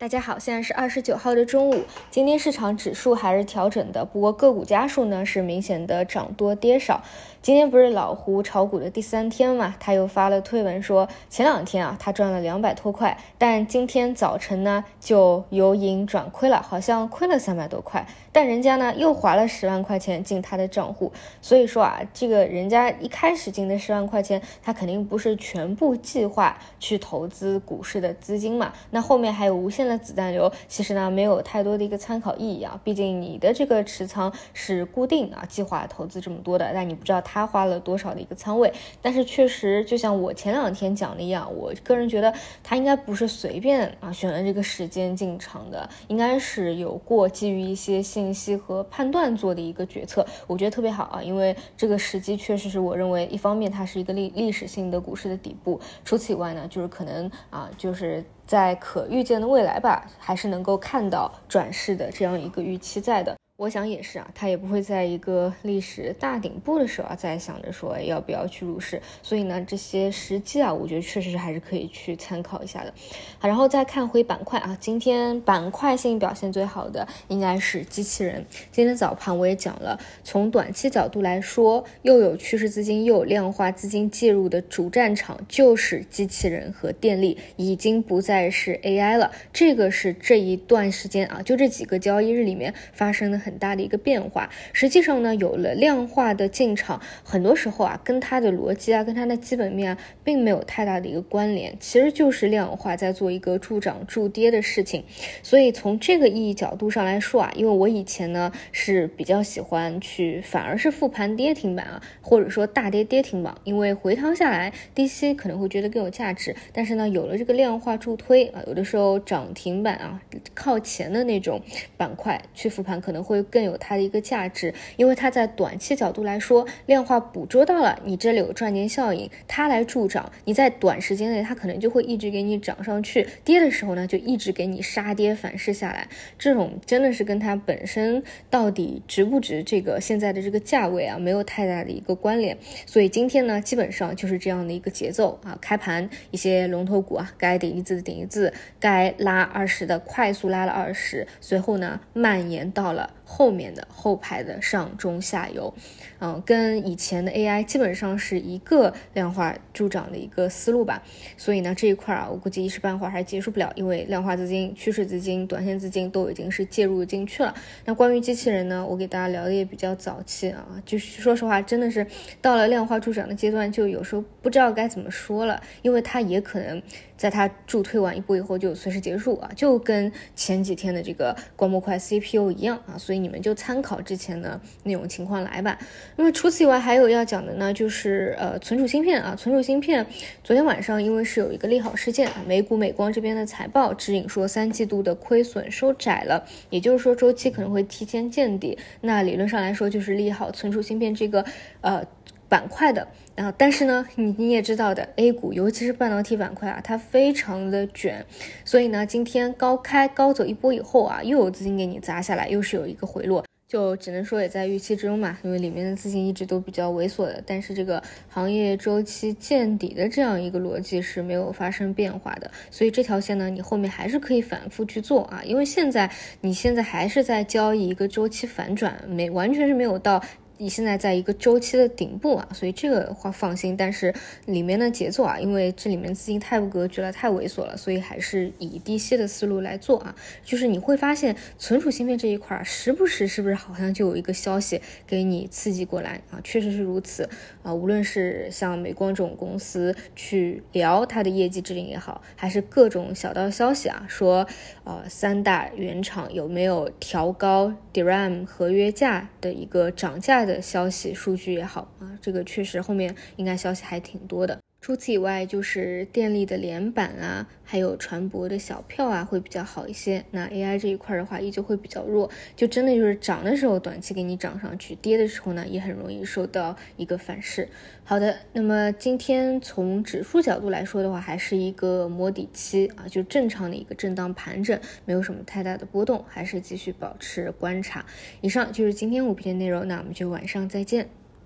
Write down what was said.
大家好，现在是二十九号的中午。今天市场指数还是调整的，不过个股家数呢是明显的涨多跌少。今天不是老胡炒股的第三天嘛，他又发了推文说，前两天啊他赚了两百多块，但今天早晨呢就由盈转亏了，好像亏了三百多块。但人家呢又划了十万块钱进他的账户，所以说啊，这个人家一开始进的十万块钱，他肯定不是全部计划去投资股市的资金嘛，那后面还有无限。那子弹流其实呢没有太多的一个参考意义啊，毕竟你的这个持仓是固定啊，计划投资这么多的，但你不知道他花了多少的一个仓位。但是确实，就像我前两天讲的一样，我个人觉得他应该不是随便啊选了这个时间进场的，应该是有过基于一些信息和判断做的一个决策。我觉得特别好啊，因为这个时机确实是我认为一方面它是一个历历史性的股市的底部，除此以外呢，就是可能啊就是。在可预见的未来吧，还是能够看到转世的这样一个预期在的。我想也是啊，他也不会在一个历史大顶部的时候啊，再想着说要不要去入市。所以呢，这些时机啊，我觉得确实是还是可以去参考一下的。好，然后再看回板块啊，今天板块性表现最好的应该是机器人。今天早盘我也讲了，从短期角度来说，又有趋势资金又有量化资金介入的主战场就是机器人和电力，已经不再是 AI 了。这个是这一段时间啊，就这几个交易日里面发生的。很大的一个变化，实际上呢，有了量化的进场，很多时候啊，跟它的逻辑啊，跟它的基本面啊，并没有太大的一个关联，其实就是量化在做一个助涨助跌的事情。所以从这个意义角度上来说啊，因为我以前呢是比较喜欢去，反而是复盘跌停板啊，或者说大跌跌停板，因为回趟下来低吸可能会觉得更有价值。但是呢，有了这个量化助推啊，有的时候涨停板啊靠前的那种板块去复盘可能会。更有它的一个价值，因为它在短期角度来说，量化捕捉到了你这里有赚钱效应，它来助涨，你在短时间内它可能就会一直给你涨上去，跌的时候呢就一直给你杀跌反噬下来，这种真的是跟它本身到底值不值这个现在的这个价位啊没有太大的一个关联，所以今天呢基本上就是这样的一个节奏啊，开盘一些龙头股啊该顶一字的顶一字，该拉二十的快速拉了二十，随后呢蔓延到了。后面的后排的上中下游，嗯，跟以前的 AI 基本上是一个量化助长的一个思路吧。所以呢，这一块啊，我估计一时半会儿还结束不了，因为量化资金、趋势资金、短线资金都已经是介入进去了。那关于机器人呢，我给大家聊的也比较早期啊，就是说实话，真的是到了量化助长的阶段，就有时候不知道该怎么说了，因为它也可能。在它助推完一波以后就随时结束啊，就跟前几天的这个光模块 CPU 一样啊，所以你们就参考之前的那种情况来吧。那么除此以外还有要讲的呢，就是呃存储芯片啊，存储芯片昨天晚上因为是有一个利好事件啊，美股美光这边的财报指引说三季度的亏损收窄了，也就是说周期可能会提前见底，那理论上来说就是利好存储芯片这个呃。板块的，然后但是呢，你你也知道的，A 股尤其是半导体板块啊，它非常的卷，所以呢，今天高开高走一波以后啊，又有资金给你砸下来，又是有一个回落，就只能说也在预期之中嘛，因为里面的资金一直都比较猥琐的，但是这个行业周期见底的这样一个逻辑是没有发生变化的，所以这条线呢，你后面还是可以反复去做啊，因为现在你现在还是在交易一个周期反转，没完全是没有到。你现在在一个周期的顶部啊，所以这个话放心。但是里面的节奏啊，因为这里面资金太不格局了，太猥琐了，所以还是以低吸的思路来做啊。就是你会发现存储芯片这一块儿，时不时是不是好像就有一个消息给你刺激过来啊？确实是如此啊。无论是像美光这种公司去聊它的业绩指引也好，还是各种小道消息啊，说呃三大原厂有没有调高 DRAM 合约价的一个涨价。的消息数据也好啊，这个确实后面应该消息还挺多的。除此以外，就是电力的连板啊，还有船舶的小票啊，会比较好一些。那 AI 这一块的话，依旧会比较弱，就真的就是涨的时候短期给你涨上去，跌的时候呢，也很容易受到一个反噬。好的，那么今天从指数角度来说的话，还是一个摸底期啊，就正常的一个震荡盘整，没有什么太大的波动，还是继续保持观察。以上就是今天五篇内容，那我们就晚上再见。